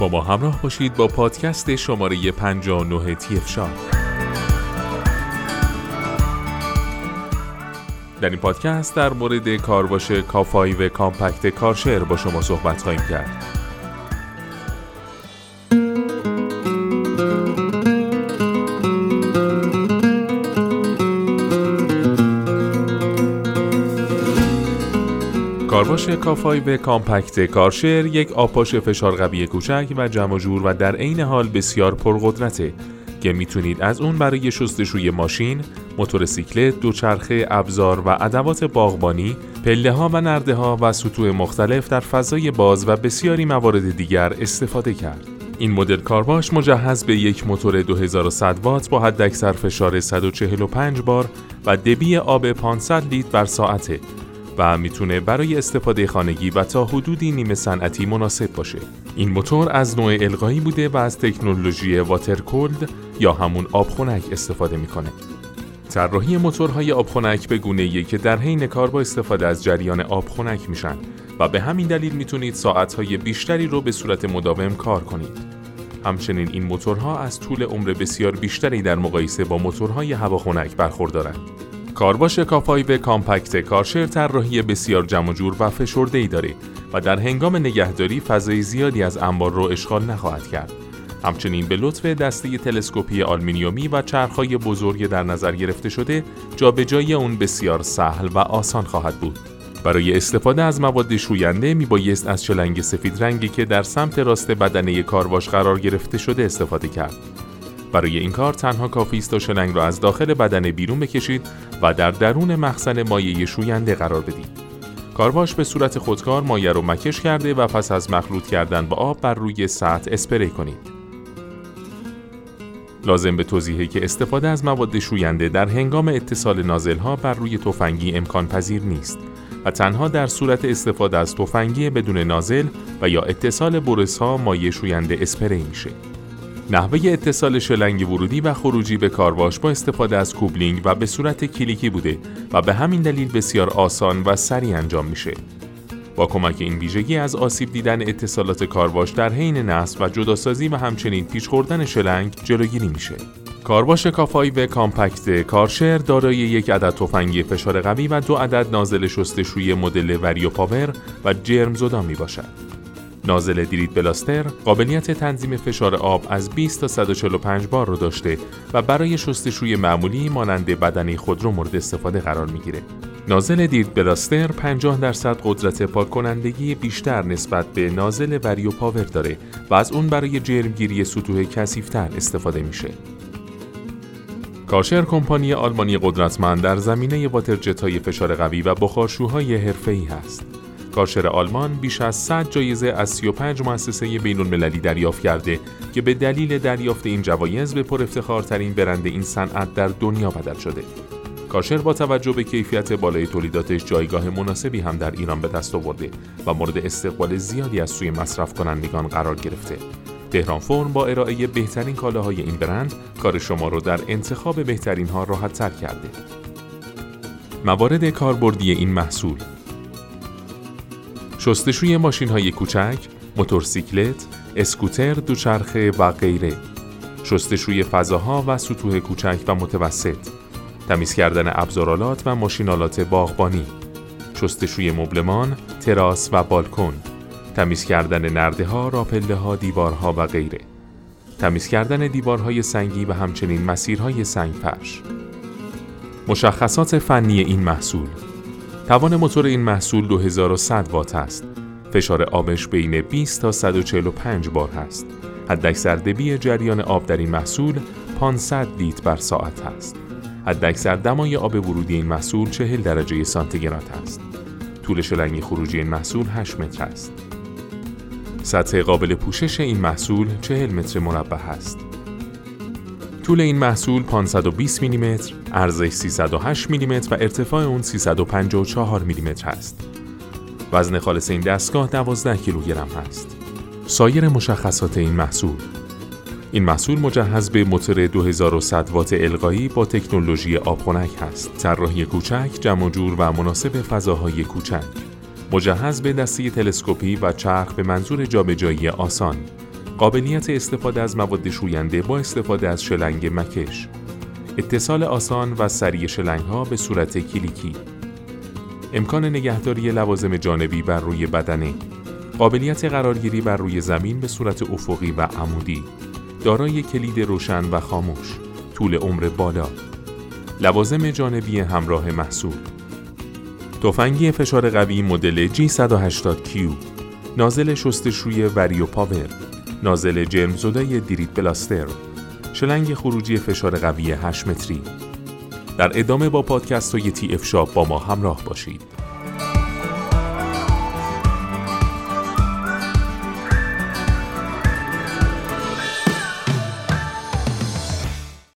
با ما همراه باشید با پادکست شماره 59 تیفشا در این پادکست در مورد کارواش کافایی و کامپکت کارشر با شما صحبت خواهیم کرد. کارواش کافای و کامپکت کارشر یک آبپاش فشار قوی کوچک و جمع جور و در عین حال بسیار پرقدرته که می‌تونید از اون برای شستشوی ماشین، موتورسیکلت، دوچرخه، ابزار و ادوات باغبانی، پله ها و نرده ها و سطوح مختلف در فضای باز و بسیاری موارد دیگر استفاده کرد. این مدل کارواش مجهز به یک موتور 2100 وات با حداکثر فشار 145 بار و دبی آب 500 لیتر بر ساعته و می‌تونه برای استفاده خانگی و تا حدودی نیمه صنعتی مناسب باشه. این موتور از نوع القایی بوده و از تکنولوژی واترکولد یا همون آبخونک استفاده می‌کنه. طراحی موتورهای آبخونک به گونه که در حین کار با استفاده از جریان آبخونک میشن و به همین دلیل می‌تونید ساعتهای بیشتری رو به صورت مداوم کار کنید. همچنین این موتورها از طول عمر بسیار بیشتری در مقایسه با موتورهای هواخنک برخوردارند. کارواش K5 Compact کارشر طراحی بسیار جمع جور و فشرده ای داره و در هنگام نگهداری فضای زیادی از انبار رو اشغال نخواهد کرد. همچنین به لطف دسته تلسکوپی آلمینیومی و چرخهای بزرگ در نظر گرفته شده جابجایی اون بسیار سهل و آسان خواهد بود. برای استفاده از مواد شوینده می بایست از شلنگ سفید رنگی که در سمت راست بدنه کارواش قرار گرفته شده استفاده کرد. برای این کار تنها کافی است شلنگ را از داخل بدن بیرون بکشید و در درون مخزن مایع شوینده قرار بدید. کارواش به صورت خودکار مایع رو مکش کرده و پس از مخلوط کردن با آب بر روی سطح اسپری کنید. لازم به توضیحی که استفاده از مواد شوینده در هنگام اتصال نازل ها بر روی تفنگی امکان پذیر نیست و تنها در صورت استفاده از تفنگی بدون نازل و یا اتصال برس ها مایع شوینده اسپری میشه. نحوه اتصال شلنگ ورودی و خروجی به کارواش با استفاده از کوپلینگ و به صورت کلیکی بوده و به همین دلیل بسیار آسان و سریع انجام میشه. با کمک این ویژگی از آسیب دیدن اتصالات کارواش در حین نصب و جداسازی و همچنین پیچ خوردن شلنگ جلوگیری میشه. کارواش K5 Compact کارشر دارای یک عدد تفنگی فشار قوی و دو عدد نازل شستشوی مدل Vario Power و جرم زدا می باشد. نازل دریت بلاستر قابلیت تنظیم فشار آب از 20 تا 145 بار رو داشته و برای شستشوی معمولی مانند بدنی خودرو مورد استفاده قرار می‌گیره. نازل دریت بلاستر 50 درصد قدرت پاک کنندگی بیشتر نسبت به نازل وریو پاور داره و از اون برای جرمگیری سطوح کثیفتر استفاده میشه. کارشر کمپانی آلمانی قدرتمند در زمینه واترجت های فشار قوی و بخارشوهای حرفه‌ای هست. کارشر آلمان بیش از 100 جایزه از 35 مؤسسه بین المللی دریافت کرده که به دلیل دریافت این جوایز به پر افتخارترین برند این صنعت در دنیا بدل شده. کارشر با توجه به کیفیت بالای تولیداتش جایگاه مناسبی هم در ایران به دست آورده و مورد استقبال زیادی از سوی مصرف کنندگان قرار گرفته. تهران فرم با ارائه بهترین کالاهای این برند کار شما رو در انتخاب بهترین ها راحت تر کرده. موارد کاربردی این محصول شستشوی ماشین های کوچک، موتورسیکلت، اسکوتر، دوچرخه و غیره. شستشوی فضاها و سطوح کوچک و متوسط. تمیز کردن ابزارالات و ماشینالات باغبانی. شستشوی مبلمان، تراس و بالکن. تمیز کردن نرده ها، راپله ها، دیوارها و غیره. تمیز کردن دیوارهای سنگی و همچنین مسیرهای سنگ فرش. مشخصات فنی این محصول توان موتور این محصول 2100 وات است. فشار آبش بین 20 تا 145 بار هست. حداکثر دبی جریان آب در این محصول 500 لیتر بر ساعت است. حداکثر دمای آب ورودی این محصول 40 درجه سانتیگراد است. طول شلنگ خروجی این محصول 8 متر است. سطح قابل پوشش این محصول 40 متر مربع است. طول این محصول 520 میلیمتر، ارزش 308 میلیمتر و ارتفاع اون 354 میلیمتر است. وزن خالص این دستگاه 12 کیلوگرم است. سایر مشخصات این محصول این محصول مجهز به موتور 2100 وات القایی با تکنولوژی آبخنک است. طراحی کوچک، جمع جور و مناسب فضاهای کوچک. مجهز به دسته تلسکوپی و چرخ به منظور جابجایی آسان. قابلیت استفاده از مواد شوینده با استفاده از شلنگ مکش. اتصال آسان و سریع شلنگ ها به صورت کلیکی. امکان نگهداری لوازم جانبی بر روی بدنه. قابلیت قرارگیری بر روی زمین به صورت افقی و عمودی. دارای کلید روشن و خاموش. طول عمر بالا. لوازم جانبی همراه محصول. تفنگی فشار قوی مدل G180Q نازل شستشوی وریو پاور. نازل جرمزدای دیریت بلاستر شلنگ خروجی فشار قوی 8 متری. در ادامه با پادکست های تی اف شاپ با ما همراه باشید.